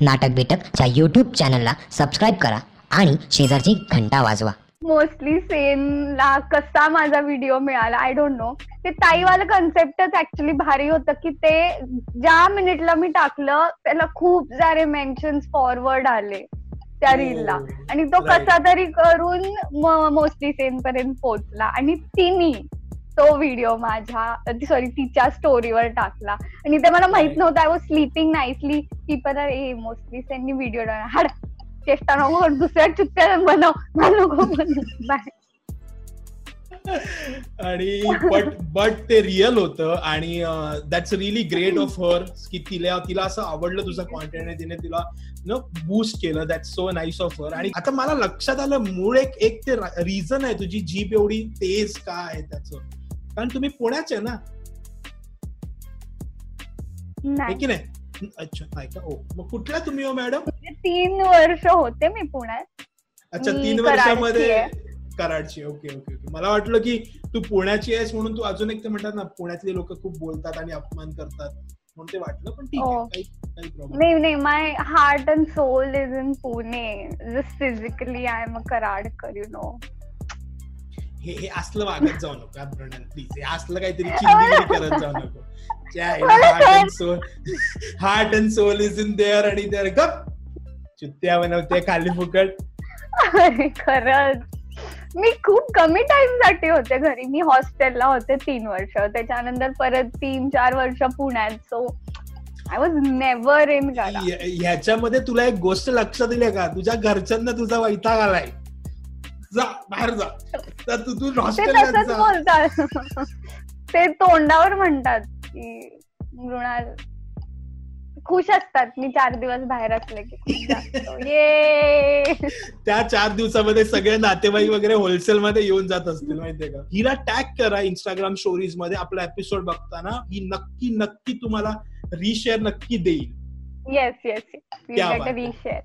नाटक बिटकच्या यूट्यूब चॅनलला सबस्क्राईब करा आणि शेजारची घंटा वाजवा मोस्टली सेनला कसा माझा व्हिडिओ मिळाला आय डोंट नो ते ताईवालं कन्सेप्टच ऍक्च्युली भारी होतं की ते ज्या मिनिटला मी टाकलं त्याला खूप सारे मेन्शन फॉरवर्ड आले त्या हो. रीलला आणि तो. कसा तरी करून मोस्टली सेन पर्यंत पोहोचला आणि तिनी तो व्हिडिओ माझ्या सॉरी तिच्या स्टोरीवर टाकला. आणि ते मला माहीत. नव्हतं आय वॉज स्लीपिंग नाईसली ती पण ए मोस्टली सेननी व्हिडिओ हाड चेष्टा नको दुसऱ्या चुत्त्या बनव नको बाय आणि बट बट ते रिअल होतं आणि that's really great of her की तिला तिला असं आवडलं तुझं कॉन्टेंट तिने तिला न बूस्ट केलं. That so nice of her आणि आता मला लक्षात आलं मूळ एक एक ते रिझन आहे तुझी जीप एवढी तेज का आहे त्याचं? कारण तुम्ही पुण्याचे ना. आहे नाही की नाही? अच्छा नाही का ओ. मग कुठल्या तुम्ही हो मॅडम? म्हणजे तीन वर्ष होते मी पुण्यात. अच्छा तीन वर्षामध्ये. कराडची ओके ओके ओके. मला वाटलं की तू पुण्याची आहेस म्हणून तू अजून एक ते म्हणतात ना पुण्यातले लोक खूप बोलतात आणि अपमान करतात म्हणून ते वाटलं पण ठीक आहे हो. काही काही प्रॉब्लेम नाही. नाही my heart and soul is in Pune just physically I am a Karadkar you know हे हे असलं वागत जाऊ नको प्रणल प्लीज हे असलं काहीतरी चिंगिरी करत जाऊ नको. Heart and soul heart and soul is in there आणि देअर गप! चुत्त्या बनवते खाली फुकट. खरंच. मी खूप कमी टाइमसाठी होते घरी. मी हॉस्टेलला होते तीन वर्ष. त्याच्यानंतर परत तीन चार वर्ष पुण्यात. So I was never in ह्याच्यामध्ये तुला एक गोष्ट लक्षात दिली का? तुझ्या घरच्यांना तुझा वैताग आलाय. जा बाहेर जा. हॉस्टेलला बोलतात. ते तोंडावर म्हणतात की मृणाल खुश असतात. मी चार दिवस बाहेर असले की. ये. त्या चार दिवसामध्ये सगळे नातेवाईक वगैरे होलसेल मध्ये येऊन जात असतील माहितीये का? हिला टॅग करा इंस्टाग्राम स्टोरीजमध्ये आपला एपिसोड बघताना. ही नक्की नक्की तुम्हाला रिशेअर नक्की देईल. Yes yes. रिशेअर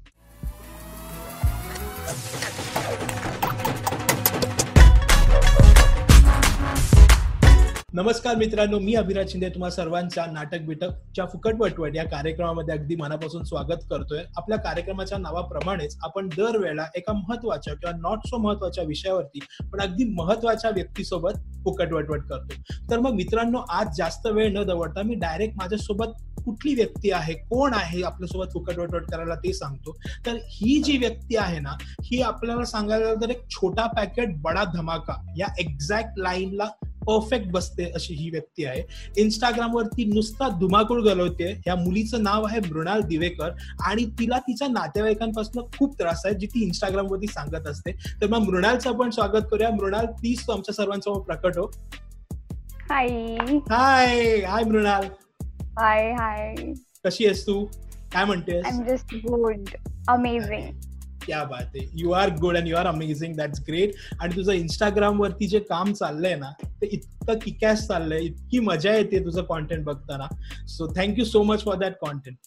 नमस्कार मित्रांनो मी अभिराज शिंदे तुम्हाला सर्वांच्या नाटक बिटकच्या फुकट वटवट या कार्यक्रमामध्ये अगदी मनापासून स्वागत करतोय. आपल्या कार्यक्रमाच्या नावाप्रमाणेच आपण दरवेळा एका महत्त्वाच्या किंवा नॉट सो महत्त्वाच्या विषयावरती पण अगदी महत्त्वाच्या व्यक्तीसोबत फुकट वटवट करतो तर मग मित्रांनो आज जास्त वेळ न दवडता मी डायरेक्ट माझ्यासोबत कुठली व्यक्ती आहे कोण आहे आपल्यासोबत फुकट वटवट करायला ते सांगतो. तर ही जी व्यक्ती आहे ना ही आपल्याला सांगायला तर एक छोटा पॅकेट बडा धमाका या एक्झॅक्ट लाईनला परफेक्ट बसते अशी ही व्यक्ती आहे. इंस्टाग्राम वरती नुसता धुमाकूळ घालवते या मुलीचं नाव आहे मृणाल दिवेकर आणि तिला तिच्या नातेवाईकांपासून खूप त्रास आहे जी ती इंस्टाग्राम वरती सांगत असते. तर मग मृणालचं आपण स्वागत करूया. मृणाल प्लीज तू आमच्या सर्वांसमोर प्रकट हो. हाय हाय हाय मृणाल. हाय हाय कशी आहेस तू? काय म्हणतेस? जस्ट गुड अमेझिंग क्या बात आहे you are good and you are amazing that's great आणि तुझं इंस्टाग्राम वरती जे काम चाललंय ना ते इतकं किकॅस चाललंय. इतकी मजा येते तुझं कॉन्टेंट बघताना. So thank you so much for that content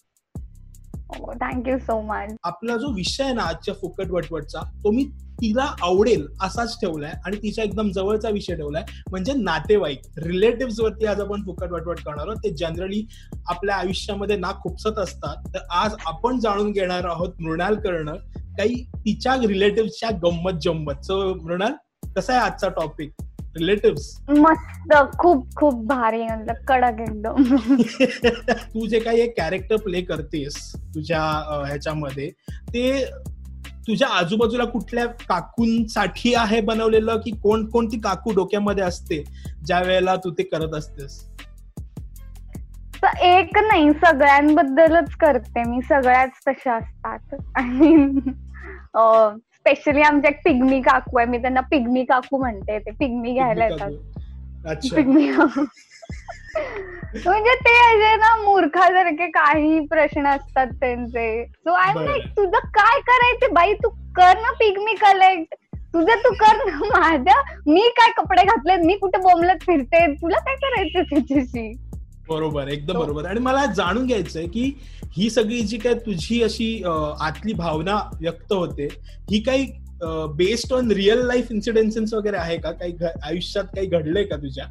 thank you so much आपला जो विषय आहे ना आजच्या फुकट वटवटचा तो मी तिला आवडेल असाच ठेवलाय आणि तिच्या एकदम जवळचा विषय ठेवलाय. म्हणजे नातेवाईक रिलेटिव्ह वरती आज आपण फुकट वटवट करणार आहोत. ते जनरली आपल्या आयुष्यामध्ये ना खुपसत असतात. तर आज आपण जाणून घेणार आहोत मृणाल करणं काही तिच्या रिलेटिव्हच्या गंमत जम्मत सो मृणाल कसा आहे आजचा टॉपिक रिलेटिव्ह मस्त. खूप खूप भारी मतलब कडक एकदम. तू जे काही एक कॅरेक्टर प्ले करतेस तुझ्या ह्याच्यामध्ये ते तुझ्या आजूबाजूला कुठल्या काकूंसाठी आहे बनवलेलं की कोण कोणती काकू डोक्यामध्ये असते ज्या वेळेला तू ते करत असतेस? तर एक नाही सगळ्यांबद्दलच करते मी सगळ्याच तशा असतात. आणि स्पेशली आमच्या एक पिग्मी काकू आहे मी त्यांना पिग्मी काकू म्हणते ते पिग्मी घ्यायला येतात. अच्छा. म्हणजे ते असे ना मूर्खासारखे काही प्रश्न असतात त्यांचे. So I. लाईक तुझं काय करायचे बाई? तू कर ना पिग्मी कलेक्ट तुझं तू कर ना माझ्या मी काय कपडे घातले मी कुठे बोंबलत फिरते? तुला काय करायचं त्याच्याशी? बरोबर एकदम बरोबर. आणि मला जाणून घ्यायचंय की ही सगळी जी काय तुझी अशी आतली भावना व्यक्त होते ही काही based on real life incidences वगैरे आहे का? काही आयुष्यात काही घडलंय का तुझ्या?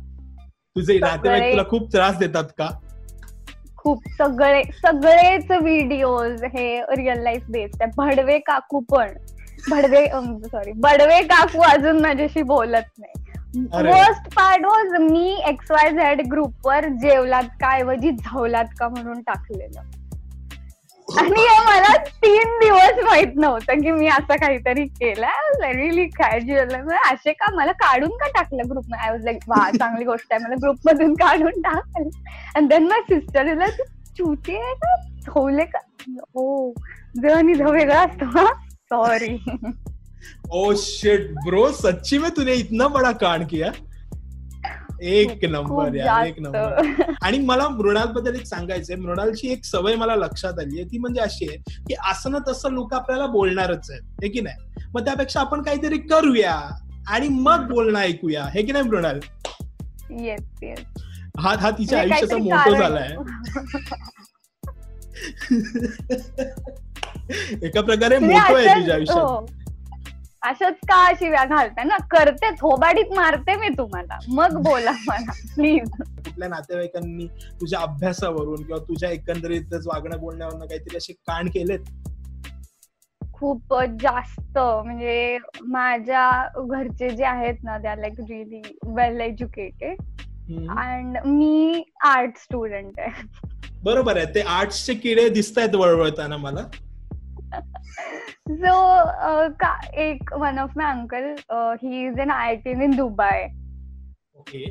तुझे नातेवाईक तुला खूप त्रास देतात का? खूप सगळे सगळेच व्हिडिओज हे रिअल लाईफ बेस्ड आहे भडवे काकू पण. भडवे सॉरी बडवे काकू अजून माझ्याशी बोलत नाही. अरे. वर्स्ट पार्ट वॉज मी एक्स वाय झेड ग्रुपवर जेवलात का ऐवजी झावलात का म्हणून टाकलेलं. आणि मला तीन दिवस माहीत नव्हतं की मी असं काहीतरी केलं. रिली कॅज्युअल म्हणजे असे का मला काढून का टाकलं ग्रुप आय वॉज लाईक वा चांगली गोष्ट आहे. मला ग्रुप मधून काढून टाकलं. आणि देन माय सिस्टर इला चुती आहे का ठेवले का? हो. ज आणि वेगळा असतो सॉरी ओ शिट ब्रो सच्ची में तूने इतना बड़ा कांड किया? एक नंबर यार एक नंबर. आणि मला मृणाल बद्दल एक सांगायचंय. मृणालची एक सवय मला लक्षात आली आहे. ती म्हणजे अशी आहे की असं तसं लोक आपल्याला बोलणारच आहेत. हे की नाही? मग त्यापेक्षा आपण काहीतरी करूया आणि मग बोलणं ऐकूया. हे की नाही मृणाल? येस येस हा हा तिच्या म्हणजे आयुष्याचा मोठो झालाय. एका प्रकारे तुम्ही मोठो आहे तुझ्या आयुष्यात. अशाच का शिव्या घालताय ना? करते थोबाडीत मारते मी तुम्हाला. मग बोला मला प्लीज कुठल्या नातेवाईकांनी तुझ्या अभ्यासावरून किंवा तुझ्या एकंदरीतच वागणं बोलण्यावरून काहीतरी असे कांड केलेत? खूप जास्त. म्हणजे माझ्या घरचे जे आहेत ना त्या like really well educated. And me art student आहे. बरोबर आहे. ते आर्ट्सचे किडे दिसत आहेत वळवळताना मला. सो का एक one of my uncle he is in I T in Dubai okay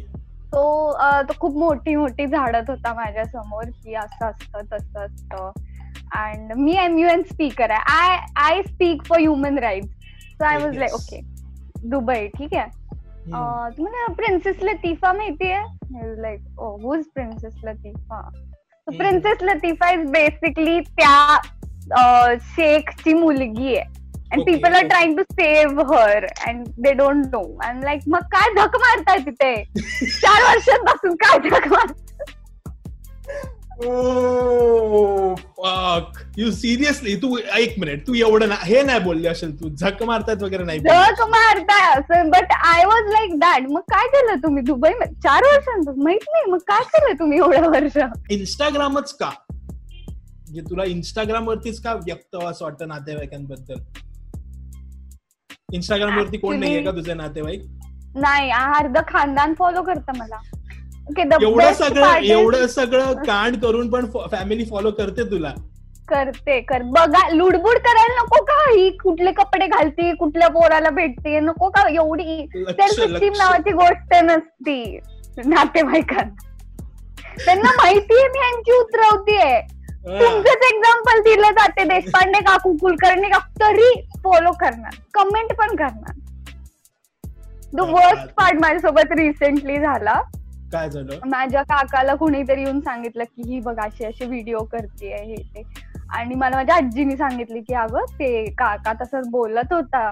तो अं, तो खूप मोठी मोठी झाडत होता माझ्यासमोर की असं असतं तसं असतं. अँड मी एम यू एन स्पीकर आहे. I I speak for human rights so I was like. Okay Dubai ठीक आहे. अं, तुम्हाला प्रिन्सेस लतीफा माहितीये like oh who's princess Latifa. Princess Latifa is basically त्या शेखची मुलगी आहे. And people are. Trying to save her and they don't know and like मग काय धक मारताय तिथे? चार वर्षांपासून काय धक मार यू सिरियसली तू एक मिनिट तू एवढं ना हे नाही बोलली असेल तू. झक मारतात वगैरे नाही. धक मारताय असं. But I was like that मग काय केलं तुम्ही? दुबई चार वर्षांपासून? माहीत नाही. मग काय केलं तुम्ही एवढं वर्ष? इंस्टाग्रामच का? म्हणजे तुला इंस्टाग्राम वरतीच का व्यक्त असं वाटतं नातेवाईकांबद्दल? इंस्टाग्राम वरती कोण नाहीये का तुझे नातेवाईक? नाही अर्ध खानदान फॉलो करतं मला. एवढं सगळं एवढं सगळं कांड करून पण फॅमिली फॉलो करते तुला. करते कर. बघा लुडबुड करायला नको का? ही कुठले कपडे घालते कुठल्या पोराला भेटते नको का? एवढी सेल्फ नावाची गोष्ट नसती. नातेवाईकांना. त्यांना माहितीये मी यांची उतरवतीये. तुमचंच एक्झाम्पल दिलं जाते देशपांडे काकू कुलकर्णी काकू तरी फॉलो करणार. कमेंट पण करणार. The worst. पार्ट माझ्यासोबत रिसेंटली झाला. काय झालं? माझ्या काकाला कुणीतरी येऊन सांगितलं की ही बघ अशी अशी व्हिडिओ करते हे ते. आणि मला माझ्या आजीनी सांगितली की अगं ते काका तसंच बोलत होता.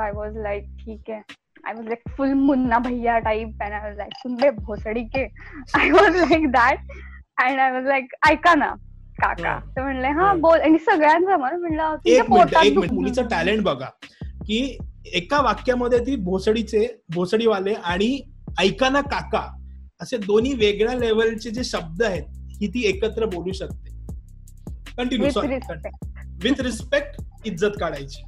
आय वॉज लाईक ठीक आहे. I was like full Munna भैया type and I was like सुनबे भोसडी के I was like that and I was like ऐका ना काका. तर म्हणले हा. बोल. आणि सगळ्यांसमोर म्हणलं एक मिनिट. मुलीचं टॅलेंट बघा. की एका वाक्यामध्ये ती भोसडीचे भोसडीवाले आणि ऐकाना काका असे दोन्ही वेगळ्या लेवलचे जे शब्द आहेत ही ती एकत्र बोलू शकते. Continue sorry. विथ रिस्पेक्ट इज्जत काढायची.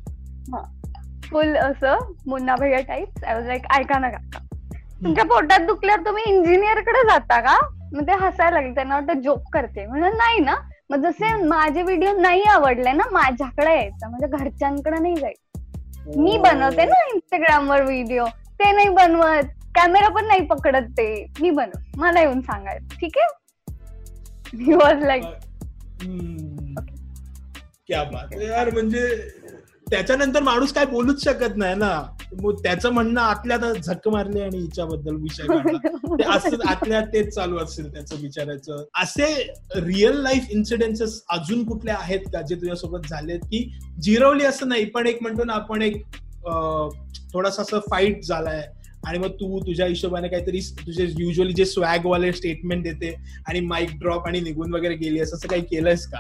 फुल असं मुन्ना भैया टाईप आय वॉज लाईक ऐका ना काका तुमच्या पोटात दुखल्यावर तुम्ही इंजिनियरकडे जाता का? मग ते हसायला लागले. त्यांना वाटतं जोक करते. म्हणजे नाही ना. मग जसे माझे व्हिडिओ नाही आवडले ना माझ्याकडे यायचं. म्हणजे घरच्यांकडे नाही जायचं. मी बनवते ना इंस्टाग्राम वर व्हिडिओ ते नाही बनवत. कॅमेरा पण नाही पकडत ते. मी बनव मला येऊन सांगायचं. ठीक आहे? He was like. क्या बात यार. म्हणजे त्याच्यानंतर माणूस काय बोलूच शकत नाही ना. मग त्याचं म्हणणं आतल्यात झक मारले आणि हिच्याबद्दल विषय ते असं आतल्या तेच चालू असेल त्याचं विचारायचं असे रिअल लाईफ इन्सिडेन्सेस अजून कुठले आहेत का जे तुझ्यासोबत झालेत की जिरवली असं नाही पण एक म्हणतो ना आपण एक थोडासा असं फाईट झालाय आणि मग तू तुझ्या हिशोबाने काहीतरी तुझे युजली जे स्वॅग वाले स्टेटमेंट देते आणि माईक ड्रॉप आणि निघून वगैरे गेली असं काही केलंयस का?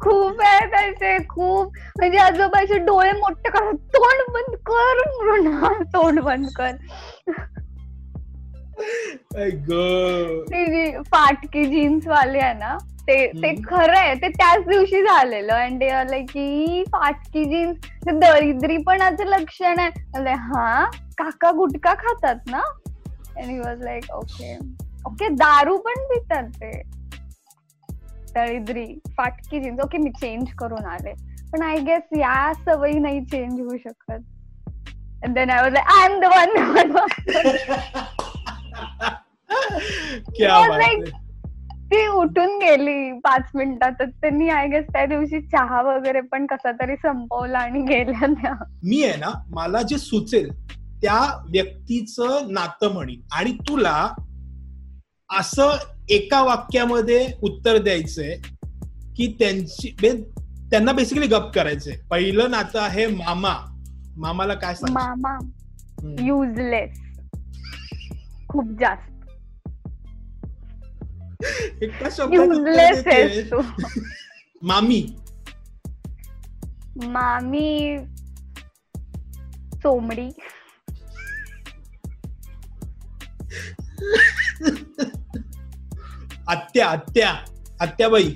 खूप आहेत असे खूप. म्हणजे आजोबाचे डोळे मोठे कर तोंड बंद कर मृणाल तोंड बंद कर. फाटकी जीन्स वाले आहे ना ते ते. खरं आहे ते त्याच दिवशी झालेलं. अँड लाईक की फाटकी जीन्स. ते दरिद्रीपणाचं लक्षण आहे हा? काका गुटखा खातात ना? आणि वॉज लाईक ओके ओके दारू पण पितात ते. दरिद्री फाटकी जीन्स ओके मी चेंज करून आले. पण आय गेस या सवयी नाही चेंज होऊ शकत. Then I was I am the one. ती उठून गेली पाच मिनिटातच. त्यांनी आय गेस त्या दिवशी चहा वगैरे पण कसा तरी संपवला आणि गेल्या त्या. मी आहे ना मला जे सुचेल त्या व्यक्तीचं नातं म्हणीन आणि तुला असं एका वाक्यामध्ये उत्तर द्यायचंय की त्यांची बे- त्यांना बेसिकली गप करायचंय. पहिलं नातं आहे मामा. मामाला काय सांग? मामा. युजलेस खूप जास्त. युजलेस मामी. मामी. चोमडी आत्या आत्या आत्याबाई.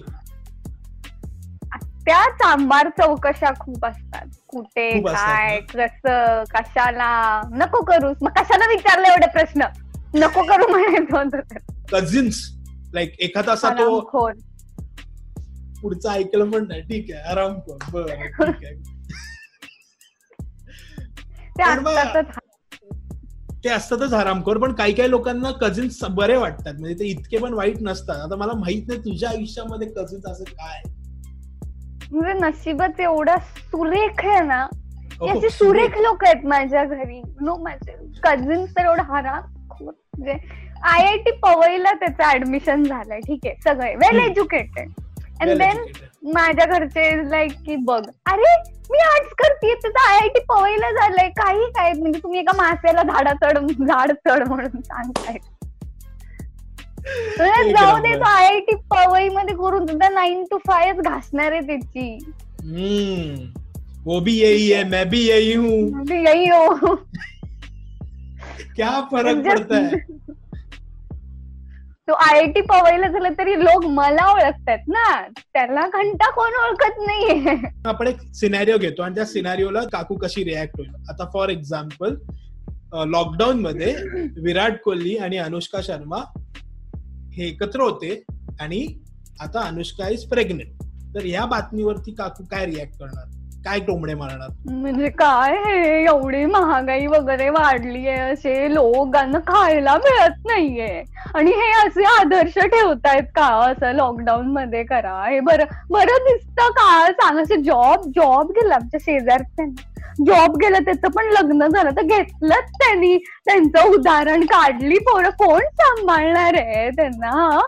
त्या चांबार चौकशा खूप असतात. कुठे काय कसं कशाला? नको करूस मग कशाला विचारले एवढे प्रश्न? नको करू म्हणायचं. कझिन्स लाईक एखादा असा तो. पुढचं ऐकलं नाही. ठीक आहे आराम कर बरं ठीक आहे. ते असतातच हरामखोर पण काही काही लोकांना कझिन्स बरे वाटतात. म्हणजे ते इतके पण वाईट नसतात. आता मला माहीत नाही तुझ्या आयुष्यामध्ये कझिन्स असं काय? म्हणजे नशीबच एवढा सुरेख आहे ना की असे सुरेख लोक आहेत माझ्या घरी. नो माझे कझिन तर एवढा हरा म्हणजे आय आय टी पवईला त्याचं ऍडमिशन झालंय. ठीक आहे सगळे वेल. Educated and then. माझ्या घरचे लाईक की बघ अरे मी आर्ट्स करते त्याचं आय आय टी पवईला झालंय काही काय म्हणजे तुम्ही एका मासेला झाडा चढ झाड चढ म्हणून सांगताय जाऊ दे. तो आय आय टी पवई मध्ये करून सुद्धा नाईन टू फायच घासणार आहे त्याची. हम्म. वो भी यही है मैं भी यही हूँ. यही हो. क्या फरक पडता है तो आय आय टी पवईला झालं तरी लोक मला ओळखतात ना. त्याला घंटा कोण ओळखत नाहीये. आपण एक सिनॅरिओ घेतो आणि त्या सिनॅरिओला काकू कशी रिॲक्ट होईल. आता फॉर एक्झाम्पल लॉकडाऊन मध्ये विराट कोहली आणि अनुष्का शर्मा हे एकत्र होते आणि आता अनुष्का इज प्रेग्नेंट तर या बातमीवरती काकू काय रिॲक्ट करणार? काय टोमडे मारणार? म्हणजे काय हे? एवढी महागाई वगैरे वाढली आहे असे लोकांना खायला मिळत नाहीये. आणि हे असे आदर्श ठेवतायत का? असं लॉकडाऊन मध्ये करा. हे बरं बरं दिसतं का? सांग जॉब जॉब गेला आमच्या शेजारच्या जॉब गेलं त्याचं पण लग्न झालं तर घेतलंच त्यांनी. त्यांचं उदाहरण काढली पोरं. कोण सांभाळणार आहे त्यांना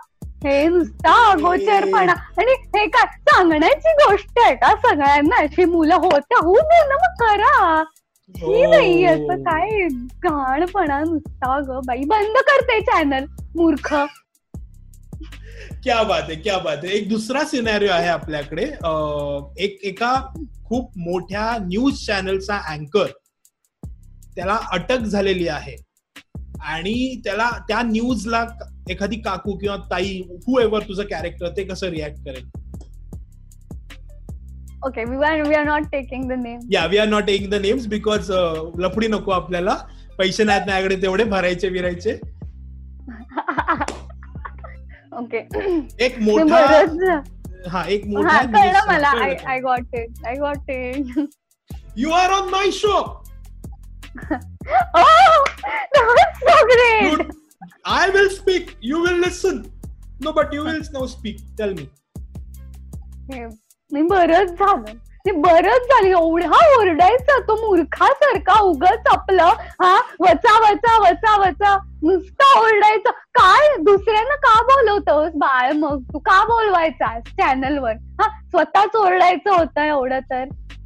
हा? हे. नुसता अगोचरपणा आणि हे काय? सांगण्याची गोष्ट आहे का? सगळ्यांना अशी मुलं होत्या? होऊ दे ना मग करा. ही नाही हो. असं काय घाणपणा नुसता ग. बाई बंद करते चॅनल मूर्ख. क्या बात आहे क्या बात आहे. एक दुसरा सिनॅरिओ आहे आपल्याकडे. एक एका खूप मोठ्या न्यूज चॅनलचा अँकर त्याला अटक झालेली आहे. आणि त्याला त्या न्यूजला एखादी काकू किंवा ताई हु एव्हर तुझं कॅरेक्टर ते कसं रिॲक्ट करेल? Okay we are we are not taking the name या we are not taking the names because लफडी नको आपल्याला. पैसे नाहीत माझ्याकडे तेवढे भरायचे विरायचे. ओके एक मोठा हा एक मोठा कळलं मला. I got it I got it you are on my show Oh, that was so great. I will speak. You will listen. No, but you will now speak. Tell me. मी बरंच झालं. ते बरंच झालं. एवढा ओरडायचा तो मूर्खासारखा उगच आपलं हा वचा वचा वचा वचा. नुसता ओरडायचा. काय? दुसऱ्यांना का बोलवतोस? बाळ मग तू का बोलवायचा चॅनलवर हा स्वतःच ओरडायचं होतं एवढं तर.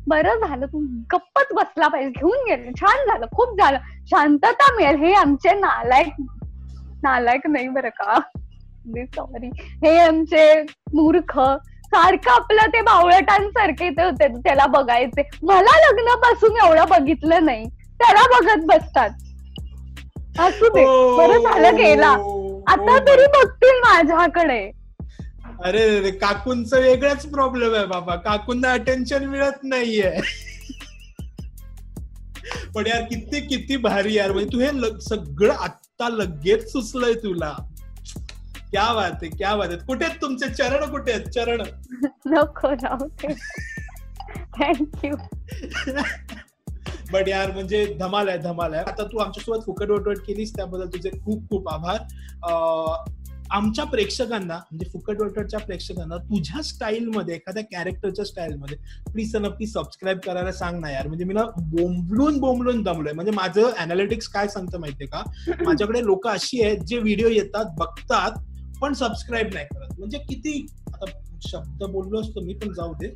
बरं झालं. तू गप्पच बसला पाहिजे. घेऊन गेले. छान झालं. खूप झालं. शांतता मिळेल. हे आमचे नालायक नालायक नाही बरं का? सॉरी हे आमचे मूर्ख. सारखं आपलं ते बावळटांसारखे ते होते त्याला बघायचे. मला लग्नापासून एवढं बघितलं नाही. त्याला बघत बसतात. असू दे. बरं झालं गेला. ओ, आता तरी. बघतील माझ्याकडे. अरे काकूंचा वेगळाच प्रॉब्लेम आहे बाबा. काकूंना अटेन्शन मिळत नाहीये. पण यार किती किती भारी यार. म्हणजे तू हे सगळं आत्ता लगेच सुचलंय तुला. क्या बात आहे क्या बात आहे कुठे आहेत तुमचे चरण? कुठे आहेत चरण? नको थँक्यू बट यार म्हणजे धमाल आहे धमाल आहे. आता तू आमच्यासोबत फुकट वटवट केलीस त्याबद्दल तुझे खूप खूप आभार. अं, आमच्या प्रेक्षकांना म्हणजे फुकट वटवटच्या प्रेक्षकांना तुझ्या स्टाईलमध्ये एखाद्या कॅरेक्टरच्या स्टाईलमध्ये प्लीज नक्की सबस्क्राईब करायला सांग ना यार. म्हणजे मी ना बोंबलून बोंबलून दमलोय. म्हणजे माझं अनालिटिक्स काय सांगतं माहितीये का? माझ्याकडे लोक अशी आहेत जे व्हिडिओ येतात बघतात पण सबस्क्राईब नाही करत. म्हणजे किती आता शब्द बोललो असतो मी पण जाऊ दे.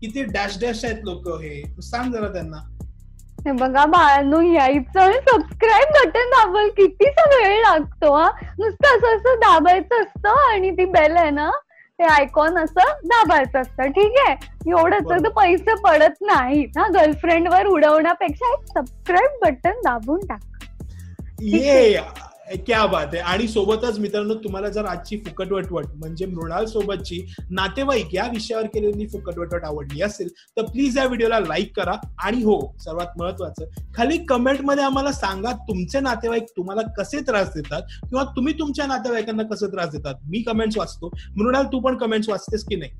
किती डॅश डॅश आहेत लोक हे. सांग जरा त्यांना. हे बघा बाळांनो यायचं आणि सबस्क्राईब बटन दाबायला कितीसा वेळ लागतो हा. नुसतं असं असं दाबायचं असतं आणि ती बेल आहे ना ते आयकॉन असं दाबायचं असतं. ठीक आहे? एवढंच. तर पैसे पडत नाहीत हा. गर्लफ्रेंड वर उडवण्यापेक्षा एक सबस्क्राईब बटन दाबून टाक. ये. क्या बात आहे. आणि सोबतच मित्रांनो तुम्हाला जर आजची फुकट वटवट म्हणजे मृणाल सोबतची नातेवाईक या विषयावर केलेली फुकट वटवट आवडली असेल तर प्लीज या व्हिडिओला लाईक करा. आणि हो सर्वात महत्वाचं खाली कमेंटमध्ये आम्हाला सांगा तुमचे नातेवाईक तुम्हाला कसे त्रास देतात किंवा तुम्ही तुमच्या नातेवाईकांना कसे त्रास देतात. मी कमेंट्स वाचतो. मृणाल तू पण कमेंट्स वाचतेस की नाही?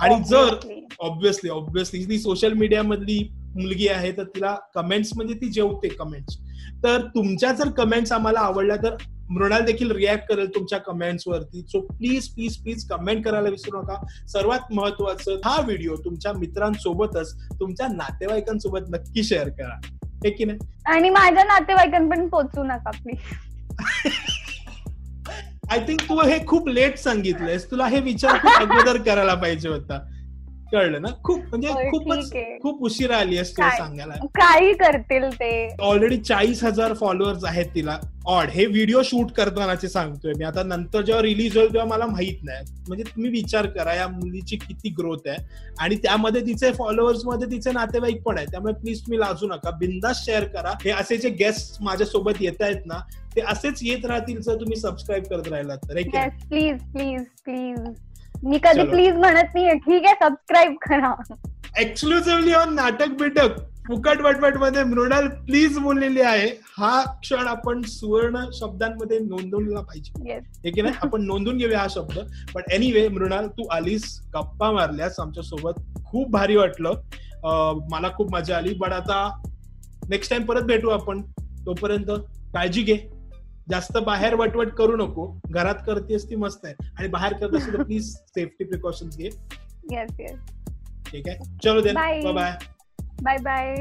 आणि जर. ऑब्विसली ऑब्विसली सोशल मीडिया मधली मुलगी आहे तर तिला कमेंट्स म्हणजे ती जेवते कमेंट्स तर तुमच्या जर कमेंट्स आम्हाला आवडल्या तर मृणाल देखील रिॲक्ट करेल तुमच्या कमेंट्स वरती. So please please please comment करायला विसरू नका. सर्वात महत्वाचं हा व्हिडिओ तुमच्या मित्रांसोबतच तुमच्या नातेवाईकांसोबत नक्की शेअर करा. हे की नाही? आणि माझ्या नातेवाईकांपर्यंत पोहोचू नका प्लीज आय थिंक तू हे खूप लेट सांगितलंयस. तुला हे विचार खूप अगोदर करायला पाहिजे होता. कळलं ना? खूप म्हणजे खूपच आहे. खूप उशिरा आली तुला काय? सांगायला. काही करतील ते? ऑलरेडी चाळीस हजार फॉलोअर्स आहेत तिला. ऑड हे व्हिडिओ शूट करतानाचे सांगतोय मी. आता नंतर जेव्हा रिलीज होईल तेव्हा मला माहीत नाही. म्हणजे तुम्ही विचार करा या मुलीची किती ग्रोथ आहे. आणि त्यामध्ये तिचे फॉलोअर्समध्ये तिचे नातेवाईक पण आहेत. त्यामुळे प्लीज तुम्ही लाजू नका. बिंदास शेअर करा. हे असे जे गेस्ट माझ्यासोबत येत आहेत ना ते असेच येत राहतील जर तुम्ही सबस्क्राईब करत राहिलात तर. हे प्लीज प्लीज प्लीज मी कधी. प्लीज म्हणत नाहीये. ठीक आहे सबस्क्राईब करा. एक्सक्लुझिव्हली ऑन नाटक बिटक फुकट वटवटमध्ये मृणाल प्लीज बोललेली आहे. हा क्षण आपण सुवर्ण शब्दांमध्ये नोंदवला पाहिजे. हे की नाही? आपण नोंदून घेऊया हा शब्द. पण एनिवे मृणाल तू आलीस गप्पा मारल्यास आमच्यासोबत खूप भारी वाटलं. मला खूप मजा आली. पण आता नेक्स्ट टाइम परत भेटू आपण. तोपर्यंत काळजी घे. जास्त बाहेर वटवट करू नको. घरात करतेस ती मस्त आहे. आणि बाहेर करत असेल तर प्लीज सेफ्टी प्रिकॉशन्स घे. येस येस ठीक आहे? चलो then Bye. Bye bye bye